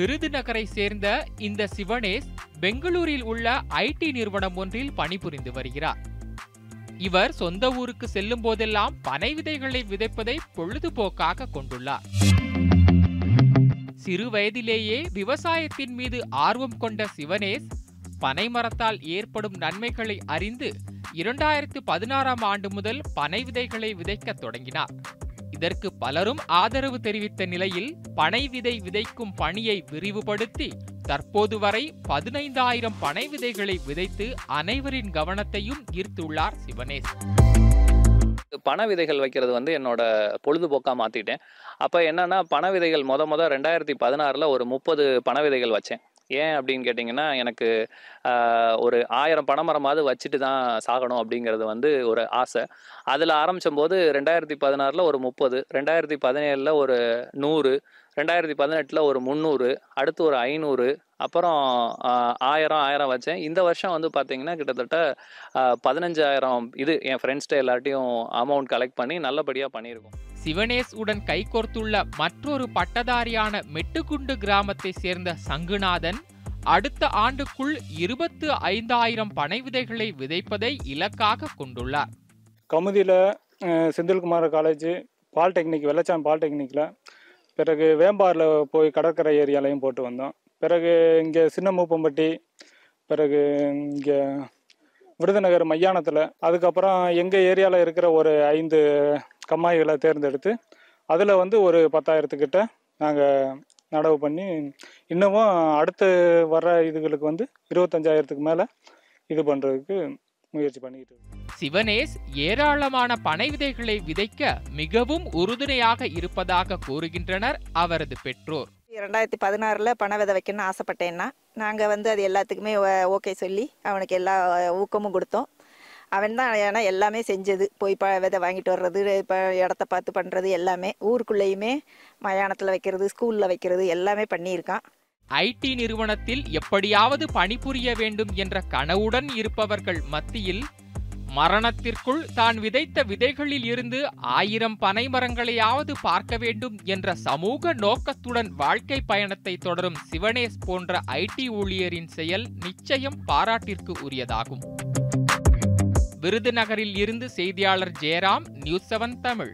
விருதுநகரை சேர்ந்த இந்த சிவனேஷ் பெங்களூரில் உள்ள ஐடி நிறுவனம் ஒன்றில் பணிபுரிந்து வருகிறார். இவர் சொந்த ஊருக்கு செல்லும் போதெல்லாம் பனை விதைகளை விதைப்பதை பொழுதுபோக்காக கொண்டுள்ளார். சிறு வயதிலேயே விவசாயத்தின் மீது ஆர்வம் கொண்ட சிவனேஷ் பனை மரத்தால் ஏற்படும் நன்மைகளை அறிந்து இரண்டாயிரத்து பதினாறாம் ஆண்டு முதல் பனை விதைகளை விதைக்கத் தொடங்கினார். இதற்கு பலரும் ஆதரவு தெரிவித்த நிலையில் பனை விதை விதைக்கும் பணியை விரிவுபடுத்தி தற்போது வரை பதினைந்தாயிரம் பனை விதைகளை விதைத்து அனைவரின் கவனத்தையும் ஈர்த்துள்ளார் சிவனேஷ் பண விதைகள் வைக்கிறது வந்து என்னோட பொழுதுபோக்காக மாற்றிட்டேன் அப்போ என்னன்னா பண விதைகள் மொத மொத ரெண்டாயிரத்தி பதினாறில் ஒரு முப்பது பண விதைகள் வச்சேன். ஏன் அப்படின்னு கேட்டிங்கன்னா எனக்கு ஒரு ஆயிரம் பனைமரமாவது வச்சுட்டு தான் சாகணும் அப்படிங்கிறது வந்து ஒரு ஆசை. அதில் ஆரம்பிச்சம்போது ரெண்டாயிரத்தி பதினாறில் ஒரு முப்பது ரெண்டாயிரத்தி பதினேழில் ஒரு நூறு ரெண்டாயிரத்தி பதினெட்டில் ஒரு முந்நூறு அடுத்து ஒரு ஐநூறு அப்புறம் ஆயிரம் ஆயிரம் வச்சேன். இந்த வருஷம் வந்து பார்த்தீங்கன்னா கிட்டத்தட்ட பதினஞ்சாயிரம் இது என் ஃப்ரெண்ட்ஸ்கிட்ட எல்லார்ட்டையும் அமௌண்ட் கலெக்ட் பண்ணி நல்லபடியாக பண்ணியிருக்கோம். சிவனேஷ் உடன் கைகோர்த்துள்ள மற்றொரு பட்டதாரியான மெட்டுக்குண்டு கிராமத்தை சேர்ந்த சங்குநாதன் அடுத்த ஆண்டுக்குள் இருபத்து ஐந்தாயிரம் பனை விதைகளை விதைப்பதை இலக்காக கொண்டுள்ளார். கமுதியில் செந்தில்குமார் காலேஜ் பாலிடெக்னிக் வெள்ளச்சாமி பாலிடெக்னிக்கில் பிறகு வேம்பாரில் போய் கடற்கரை ஏரியாலையும் போட்டு வந்தோம். பிறகு இங்கே சின்ன மூப்பம்பட்டி பிறகு இங்கே விருதுநகர் மையானத்தில் அதுக்கப்புறம் எங்கள் ஏரியாவில் இருக்கிற ஒரு ஐந்து கம்மாய்களை தேர்ந்தெடுத்து அதில் வந்து ஒரு பத்தாயிரத்துக்கிட்ட நாங்கள் நடவு பண்ணி இன்னமும் அடுத்து வர்ற இதுகளுக்கு வந்து இருபத்தஞ்சாயிரத்துக்கு மேலே இது பண்ணுறதுக்கு முயற்சி பண்ணிக்கிட்டு இருக்கோம். சிவனேஷ் ஏராளமான பனை விதைகளை விதைக்க மிகவும் உறுதுணையாக இருப்பதாக கூறுகின்றனர் அவரது பெற்றோர். ரெண்டாயிரத்தி பதினாறில் பண விதை வைக்கணும்னு ஆசைப்பட்டேன்னா நாங்கள் வந்து அது எல்லாத்துக்குமே ஓகே சொல்லி அவனுக்கு எல்லா ஊக்கமும் கொடுத்தோம். அவன் தான் ஏன்னா எல்லாமே செஞ்சது. போய் ப விதை வாங்கிட்டு வர்றது இப்போ இடத்த பார்த்து பண்ணுறது எல்லாமே. ஊருக்குள்ளேயுமே மயானத்தில் வைக்கிறது ஸ்கூலில் வைக்கிறது எல்லாமே பண்ணியிருக்கான். ஐடி நிறுவனத்தில் எப்படியாவது பணிபுரிய வேண்டும் என்ற கனவுடன் இருப்பவர்கள் மத்தியில் மரணத்திற்குள் தான் விதைத்த விதைகளில் இருந்து ஆயிரம் பனை மரங்களையாவது பார்க்க வேண்டும் என்ற சமூக நோக்கத்துடன் வாழ்க்கை பயணத்தை தொடரும் சிவனேஷ் போன்ற ஐடி ஊழியரின் செயல் நிச்சயம் பாராட்டிற்கு உரியதாகும். விருதுநகரில் இருந்து செய்தியாளர் ஜெயராம் நியூஸ் செவன் தமிழ்.